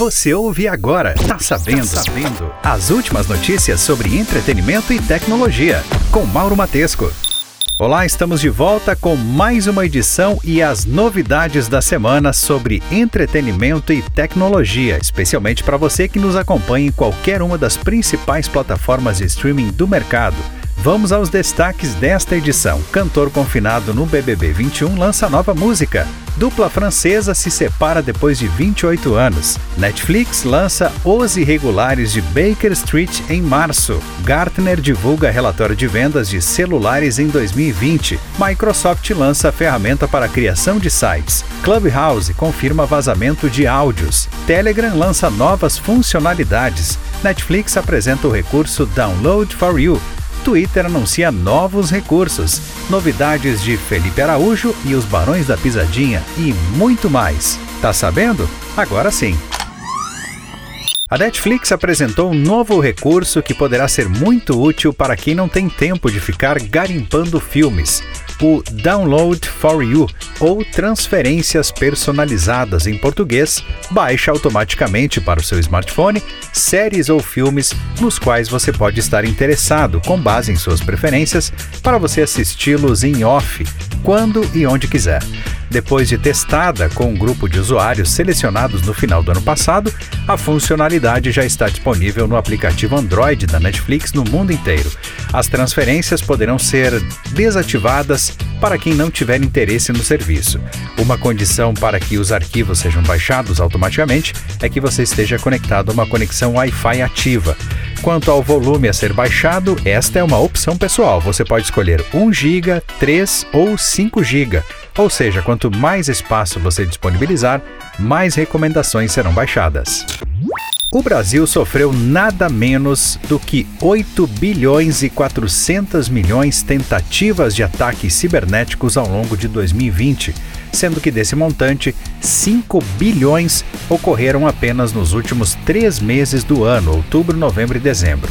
Você ouve agora, tá sabendo, tá sabendo. As últimas notícias sobre entretenimento e tecnologia, com Mauro Matesco. Olá, estamos de volta com mais uma edição e as novidades da semana sobre entretenimento e tecnologia, especialmente para você que nos acompanha em qualquer uma das principais plataformas de streaming do mercado. Vamos aos destaques desta edição. Cantor confinado no BBB 21 lança nova música. Dupla francesa se separa depois de 28 anos. Netflix lança Os Irregulares de Baker Street em março. Gartner divulga relatório de vendas de celulares em 2020. Microsoft lança ferramenta para criação de sites. Clubhouse confirma vazamento de áudios. Telegram lança novas funcionalidades. Netflix apresenta o recurso Download for You Twitter anuncia novos recursos, novidades de Felipe Araújo e os Barões da Pisadinha e muito mais. Tá sabendo? Agora sim. A Netflix apresentou um novo recurso que poderá ser muito útil para quem não tem tempo de ficar garimpando filmes o Download for You, ou transferências personalizadas em português, baixa automaticamente para o seu smartphone séries ou filmes nos quais você pode estar interessado, com base em suas preferências, para você assisti-los em off, quando e onde quiser. Depois de testada com um grupo de usuários selecionados no final do ano passado, a funcionalidade já está disponível no aplicativo Android da Netflix no mundo inteiro. As transferências poderão ser desativadas para quem não tiver interesse no serviço. Uma condição para que os arquivos sejam baixados automaticamente é que você esteja conectado a uma conexão Wi-Fi ativa. Quanto ao volume a ser baixado, esta é uma opção pessoal. Você pode escolher 1 GB, 3 ou 5 GB. Ou seja, quanto mais espaço você disponibilizar, mais recomendações serão baixadas. O Brasil sofreu nada menos do que 8 bilhões e 400 milhões tentativas de ataques cibernéticos ao longo de 2020, sendo que desse montante, 5 bilhões ocorreram apenas nos últimos três meses do ano, outubro, novembro e dezembro.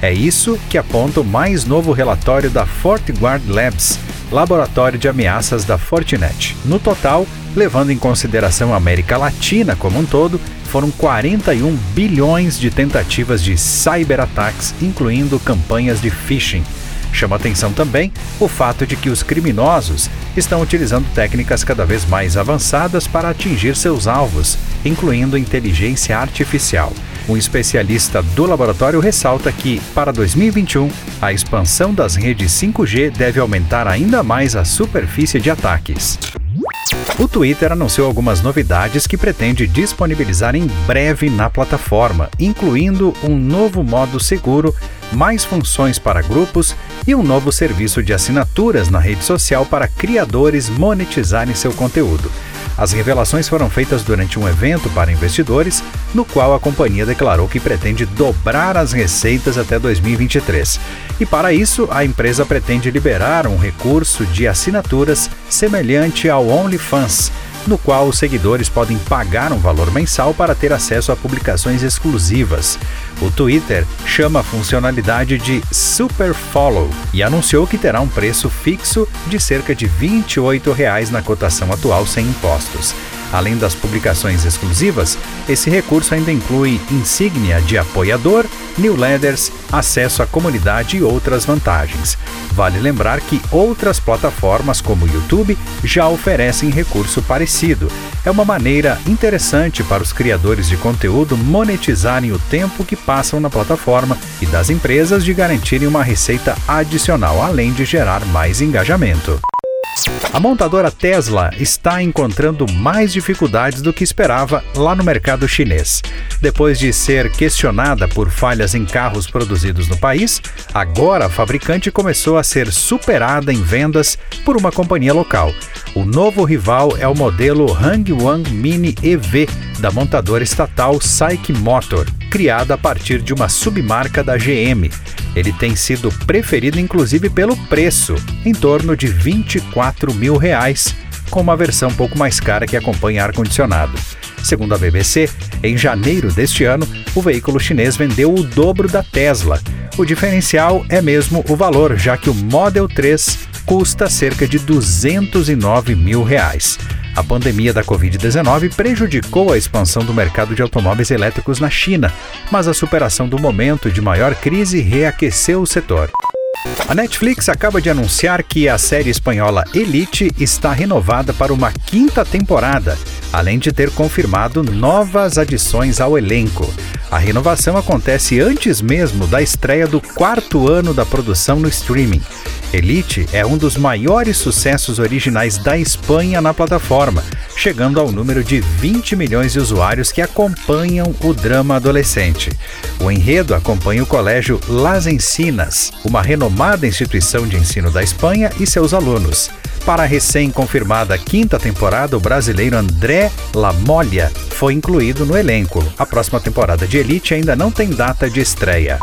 É isso que aponta o mais novo relatório da FortiGuard Labs, laboratório de ameaças da Fortinet. No total, levando em consideração a América Latina como um todo, foram 41 bilhões de tentativas de cyberataques, incluindo campanhas de phishing. Chama atenção também o fato de que os criminosos estão utilizando técnicas cada vez mais avançadas para atingir seus alvos, incluindo inteligência artificial. Um especialista do laboratório ressalta que, para 2021, a expansão das redes 5G deve aumentar ainda mais a superfície de ataques. O Twitter anunciou algumas novidades que pretende disponibilizar em breve na plataforma, incluindo um novo modo seguro, mais funções para grupos e um novo serviço de assinaturas na rede social para criadores monetizarem seu conteúdo. As revelações foram feitas durante um evento para investidores, no qual a companhia declarou que pretende dobrar as receitas até 2023. E para isso, a empresa pretende liberar um recurso de assinaturas semelhante ao OnlyFans no qual os seguidores podem pagar um valor mensal para ter acesso a publicações exclusivas. O Twitter chama a funcionalidade de Super Follow e anunciou que terá um preço fixo de cerca de 28 reais na cotação atual sem impostos. Além das publicações exclusivas, esse recurso ainda inclui insígnia de apoiador, newsletters, acesso à comunidade e outras vantagens. Vale lembrar que outras plataformas como o YouTube já oferecem recurso parecido. É uma maneira interessante para os criadores de conteúdo monetizarem o tempo que passam na plataforma e das empresas de garantirem uma receita adicional, além de gerar mais engajamento. A montadora Tesla está encontrando mais dificuldades do que esperava lá no mercado chinês. Depois de ser questionada por falhas em carros produzidos no país, agora a fabricante começou a ser superada em vendas por uma companhia local. O novo rival é o modelo Hangwang Mini EV da montadora estatal SAIC Motor, criada a partir de uma submarca da GM. Ele tem sido preferido inclusive pelo preço, em torno de 24 mil reais, com uma versão pouco mais cara que acompanha ar-condicionado. Segundo a BBC, em janeiro deste ano, o veículo chinês vendeu o dobro da Tesla. O diferencial é mesmo o valor, já que o Model 3 custa cerca de 209 mil reais. A pandemia da Covid-19 prejudicou a expansão do mercado de automóveis elétricos na China, mas a superação do momento de maior crise reaqueceu o setor. A Netflix acaba de anunciar que a série espanhola Elite está renovada para uma quinta temporada, além de ter confirmado novas adições ao elenco. A renovação acontece antes mesmo da estreia do quarto ano da produção no streaming. Elite é um dos maiores sucessos originais da Espanha na plataforma, chegando ao número de 20 milhões de usuários que acompanham o drama adolescente. O enredo acompanha o colégio Las Encinas, uma renomada instituição de ensino da Espanha e seus alunos. Para a recém-confirmada quinta temporada, o brasileiro André Lamolha foi incluído no elenco. A próxima temporada de Elite ainda não tem data de estreia.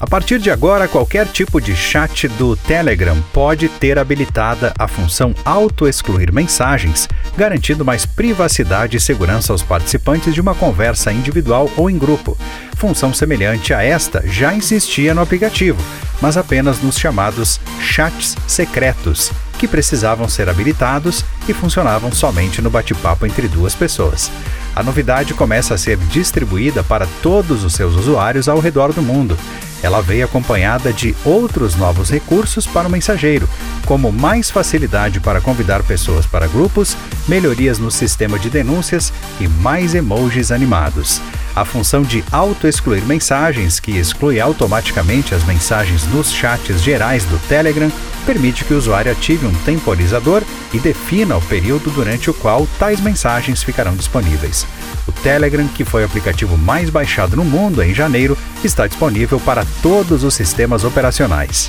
A partir de agora, qualquer tipo de chat do Telegram pode ter habilitada a função auto-excluir mensagens, garantindo mais privacidade e segurança aos participantes de uma conversa individual ou em grupo. Função semelhante a esta já existia no aplicativo, mas apenas nos chamados chats secretos, que precisavam ser habilitados e funcionavam somente no bate-papo entre duas pessoas. A novidade começa a ser distribuída para todos os seus usuários ao redor do mundo ela veio acompanhada de outros novos recursos para o mensageiro, como mais facilidade para convidar pessoas para grupos, melhorias no sistema de denúncias e mais emojis animados. A função de auto-excluir mensagens, que exclui automaticamente as mensagens nos chats gerais do Telegram, permite que o usuário ative um temporizador e defina o período durante o qual tais mensagens ficarão disponíveis. O Telegram, que foi o aplicativo mais baixado no mundo em janeiro, está disponível para todos os sistemas operacionais.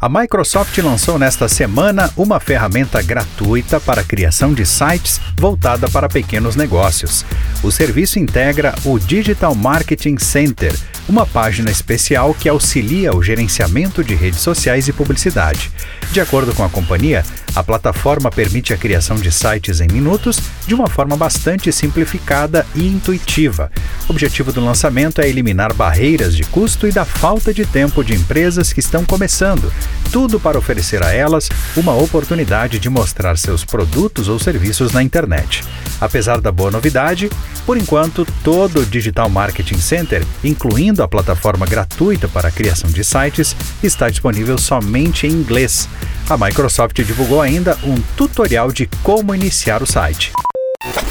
A Microsoft lançou nesta semana uma ferramenta gratuita para a criação de sites voltada para pequenos negócios. O serviço integra o Digital Marketing Center, uma página especial que auxilia o gerenciamento de redes sociais e publicidade. De acordo com a companhia, a plataforma permite a criação de sites em minutos de uma forma bastante simplificada e intuitiva. O objetivo do lançamento é eliminar barreiras de custo e da falta de tempo de empresas que estão começando, tudo para oferecer a elas uma oportunidade de mostrar seus produtos ou serviços na internet. Apesar da boa novidade, por enquanto, todo o Digital Marketing Center, incluindo a plataforma gratuita para a criação de sites, está disponível somente em inglês. A Microsoft divulgou ainda um tutorial de como iniciar o site.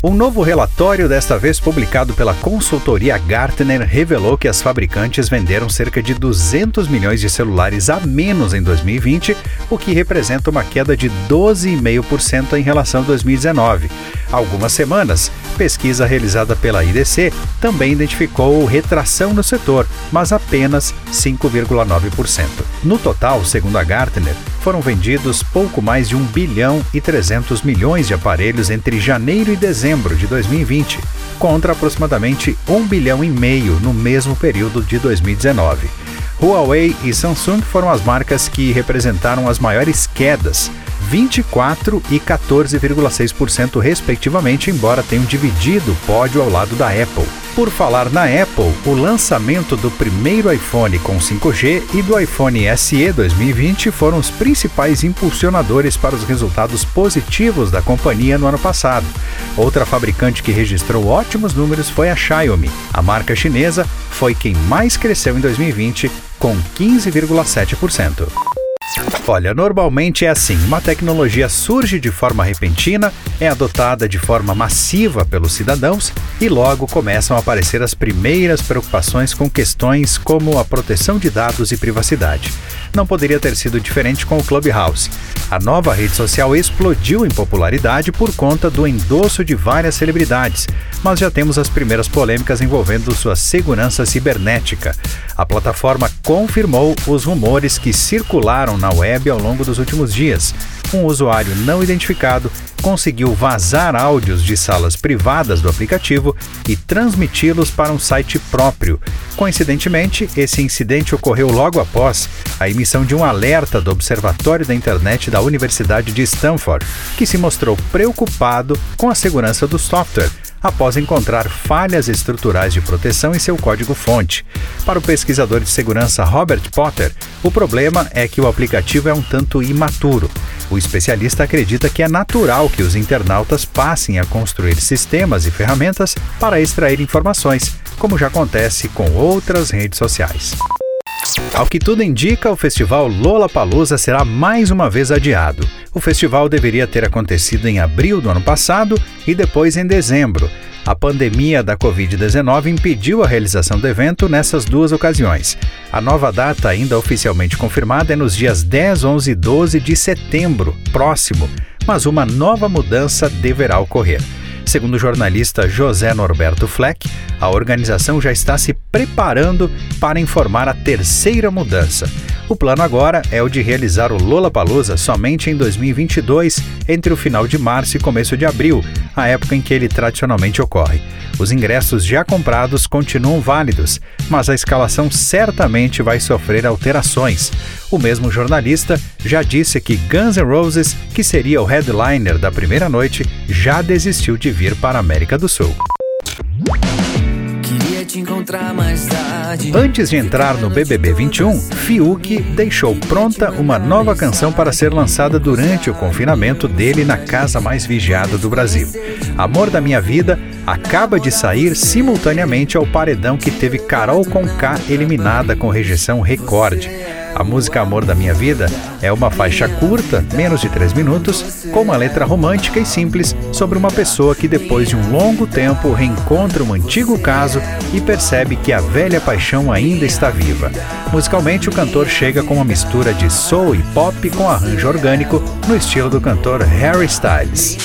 Um novo relatório, desta vez publicado pela consultoria Gartner, revelou que as fabricantes venderam cerca de 200 milhões de celulares a menos em 2020, o que representa uma queda de 12,5% em relação a 2019. Há algumas semanas, pesquisa realizada pela IDC também identificou retração no setor, mas apenas 5,9%. No total, segundo a Gartner, foram vendidos pouco mais de 1 bilhão e 300 milhões de aparelhos entre janeiro e dezembro de 2020, contra aproximadamente 1 bilhão e meio no mesmo período de 2019. Huawei e Samsung foram as marcas que representaram as maiores quedas, 24% e 14,6% respectivamente, embora tenham dividido o pódio ao lado da Apple. Por falar na Apple, o lançamento do primeiro iPhone com 5G e do iPhone SE 2020 foram os principais impulsionadores para os resultados positivos da companhia no ano passado. Outra fabricante que registrou ótimos números foi a Xiaomi. A marca chinesa foi quem mais cresceu em 2020, com 15,7%. Olha, normalmente é assim: uma tecnologia surge de forma repentina, é adotada de forma massiva pelos cidadãos e logo começam a aparecer as primeiras preocupações com questões como a proteção de dados e privacidade. Não poderia ter sido diferente com o Clubhouse. A nova rede social explodiu em popularidade por conta do endosso de várias celebridades, mas já temos as primeiras polêmicas envolvendo sua segurança cibernética. A plataforma confirmou os rumores que circularam na web ao longo dos últimos dias. Um usuário não identificado conseguiu vazar áudios de salas privadas do aplicativo e transmiti-los para um site próprio. Coincidentemente, esse incidente ocorreu logo após a emissão de um alerta do Observatório da Internet da Universidade de Stanford, que se mostrou preocupado com a segurança do software após encontrar falhas estruturais de proteção em seu código-fonte. Para o pesquisador de segurança Robert Potter, o problema é que o aplicativo é um tanto imaturo. O especialista acredita que é natural que os internautas passem a construir sistemas e ferramentas para extrair informações, como já acontece com outras redes sociais. Ao que tudo indica, o festival Lollapalooza será mais uma vez adiado. O festival deveria ter acontecido em abril do ano passado e depois em dezembro. A pandemia da Covid-19 impediu a realização do evento nessas duas ocasiões. A nova data, ainda oficialmente confirmada, é nos dias 10, 11 e 12 de setembro, próximo, mas uma nova mudança deverá ocorrer. Segundo o jornalista José Norberto Fleck, a organização já está se preparando para informar a terceira mudança. O plano agora é o de realizar o Lollapalooza somente em 2022, entre o final de março e começo de abril, a época em que ele tradicionalmente ocorre. Os ingressos já comprados continuam válidos, mas a escalação certamente vai sofrer alterações. O mesmo jornalista já disse que Guns N' Roses, que seria o headliner da primeira noite, já desistiu de vir para a América do Sul. Antes de entrar no BBB 21, Fiuk deixou pronta uma nova canção para ser lançada durante o confinamento dele na casa mais vigiada do Brasil. Amor da Minha Vida acaba de sair simultaneamente ao paredão que teve Carol Conká eliminada com rejeição recorde. A música Amor da Minha Vida é uma faixa curta, menos de 3 minutos, com uma letra romântica e simples sobre uma pessoa que, depois de um longo tempo, reencontra um antigo caso e percebe que a velha paixão ainda está viva. Musicalmente, o cantor chega com uma mistura de soul e pop com arranjo orgânico no estilo do cantor Harry Styles.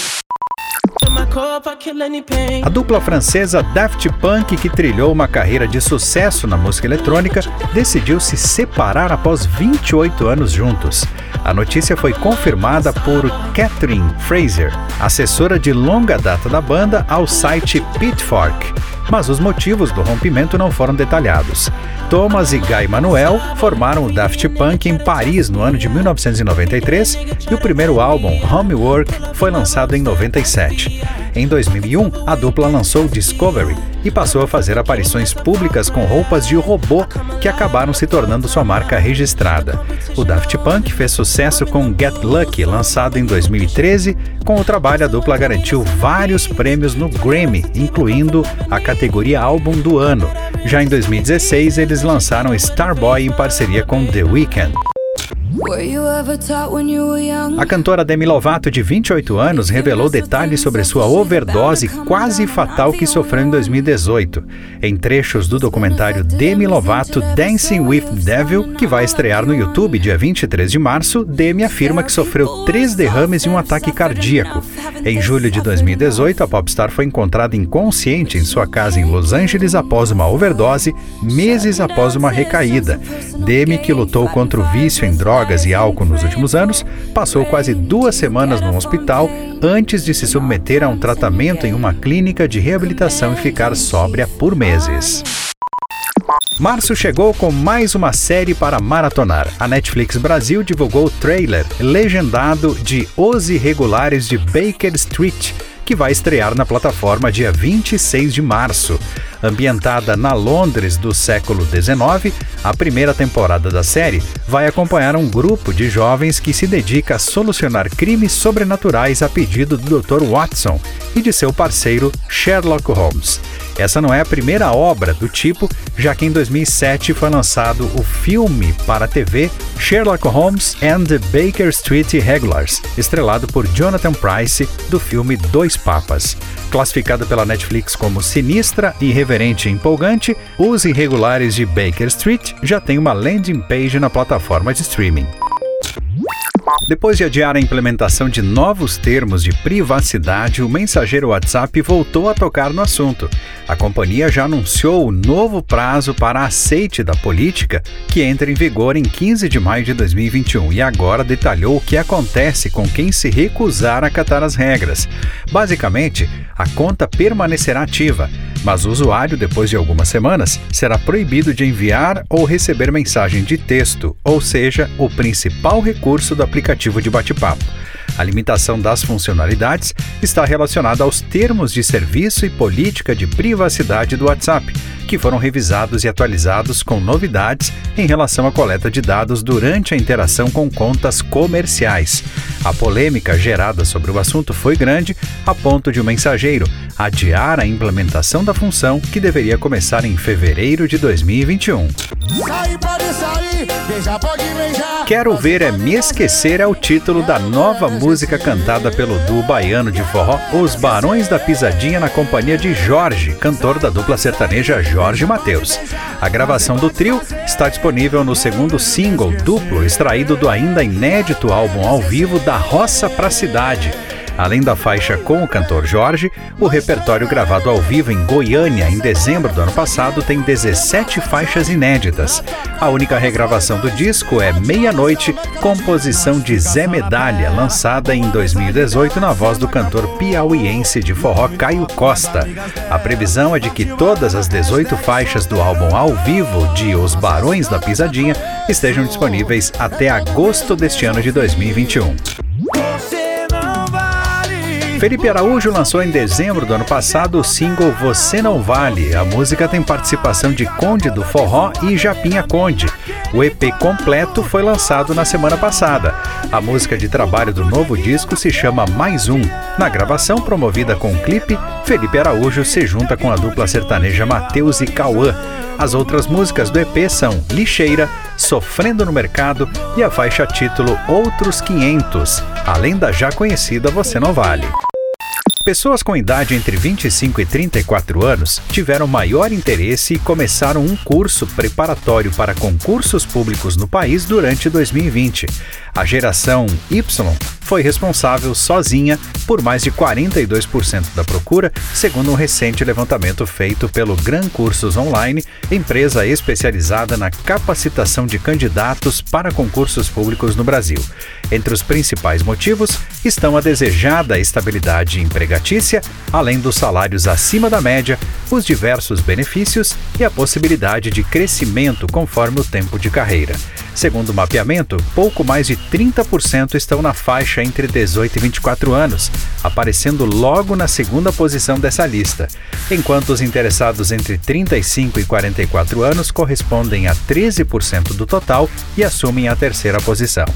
A dupla francesa Daft Punk, que trilhou uma carreira de sucesso na música eletrônica, decidiu se separar após 28 anos juntos. A notícia foi confirmada por Catherine Fraser, assessora de longa data da banda, ao site Pitchfork mas os motivos do rompimento não foram detalhados. Thomas e Guy Manuel formaram o Daft Punk em Paris no ano de 1993 e o primeiro álbum, Homework, foi lançado em 97. Em 2001, a dupla lançou Discovery e passou a fazer aparições públicas com roupas de robô que acabaram se tornando sua marca registrada. O Daft Punk fez sucesso com Get Lucky, lançado em 2013. Com o trabalho, a dupla garantiu vários prêmios no Grammy, incluindo a categoria Álbum do Ano. Já em 2016, eles lançaram Starboy em parceria com The Weeknd. A cantora Demi Lovato, de 28 anos, revelou detalhes sobre sua overdose quase fatal que sofreu em 2018. Em trechos do documentário Demi Lovato Dancing with Devil, que vai estrear no YouTube dia 23 de março, Demi afirma que sofreu três derrames e um ataque cardíaco. Em julho de 2018, a popstar foi encontrada inconsciente em sua casa em Los Angeles após uma overdose, meses após uma recaída. Demi, que lutou contra o vício em drogas, drogas e álcool nos últimos anos, passou quase duas semanas no hospital antes de se submeter a um tratamento em uma clínica de reabilitação e ficar sóbria por meses. Março chegou com mais uma série para maratonar. A Netflix Brasil divulgou o trailer legendado de Os Irregulares de Baker Street, que vai estrear na plataforma dia 26 de março. Ambientada na Londres do século XIX, a primeira temporada da série vai acompanhar um grupo de jovens que se dedica a solucionar crimes sobrenaturais a pedido do Dr. Watson e de seu parceiro Sherlock Holmes. Essa não é a primeira obra do tipo, já que em 2007 foi lançado o filme para a TV Sherlock Holmes and the Baker Street Regulars, estrelado por Jonathan Price do filme Dois Papas. Classificado pela Netflix como sinistra, irreverente e empolgante, Os Irregulares de Baker Street já tem uma landing page na plataforma de streaming. Depois de adiar a implementação de novos termos de privacidade, o mensageiro WhatsApp voltou a tocar no assunto. A companhia já anunciou o novo prazo para aceite da política, que entra em vigor em 15 de maio de 2021, e agora detalhou o que acontece com quem se recusar a acatar as regras. Basicamente, a conta permanecerá ativa, mas o usuário, depois de algumas semanas, será proibido de enviar ou receber mensagem de texto, ou seja, o principal recurso do aplicativo de bate-papo. A limitação das funcionalidades está relacionada aos termos de serviço e política de privacidade do WhatsApp, que foram revisados e atualizados com novidades em relação à coleta de dados durante a interação com contas comerciais. A polêmica gerada sobre o assunto foi grande, a ponto de o mensageiro adiar a implementação da função que deveria começar em fevereiro de 2021. Quero Ver é Me Esquecer é o título da nova música cantada pelo duo baiano de forró Os Barões da Pisadinha na companhia de Jorge, cantor da dupla sertaneja Jorge Mateus. A gravação do trio está disponível no segundo single duplo extraído do ainda inédito álbum ao vivo Da Roça Pra Cidade Além da faixa com o cantor Jorge, o repertório gravado ao vivo em Goiânia em dezembro do ano passado tem 17 faixas inéditas. A única regravação do disco é Meia-Noite, composição de Zé Medalha, lançada em 2018 na voz do cantor piauiense de forró Caio Costa. A previsão é de que todas as 18 faixas do álbum ao vivo de Os Barões da Pisadinha estejam disponíveis até agosto deste ano de 2021. Felipe Araújo lançou em dezembro do ano passado o single Você Não Vale. A música tem participação de Conde do Forró e Japinha Conde. O EP completo foi lançado na semana passada. A música de trabalho do novo disco se chama Mais Um. Na gravação, promovida com um clipe, Felipe Araújo se junta com a dupla sertaneja Mateus e Cauã. As outras músicas do EP são Lixeira, Sofrendo no Mercado e a faixa título Outros 500, além da já conhecida Você Não Vale. Pessoas com idade entre 25 e 34 anos tiveram maior interesse e começaram um curso preparatório para concursos públicos no país durante 2020. A geração Y foi responsável sozinha por mais de 42% da procura, segundo um recente levantamento feito pelo Gran Cursos Online, empresa especializada na capacitação de candidatos para concursos públicos no Brasil. Entre os principais motivos estão a desejada estabilidade empregatícia, além dos salários acima da média, os diversos benefícios e a possibilidade de crescimento conforme o tempo de carreira. Segundo o mapeamento, pouco mais de 30% estão na faixa entre 18 e 24 anos, aparecendo logo na segunda posição dessa lista, enquanto os interessados entre 35 e 44 anos correspondem a 13% do total e assumem a terceira posição.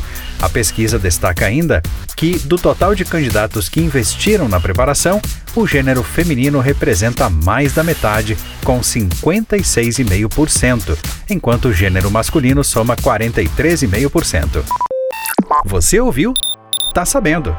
A pesquisa destaca ainda que, do total de candidatos que investiram na preparação, o gênero feminino representa mais da metade, com 56,5%, enquanto o gênero masculino soma 43,5%. Você ouviu? Tá sabendo.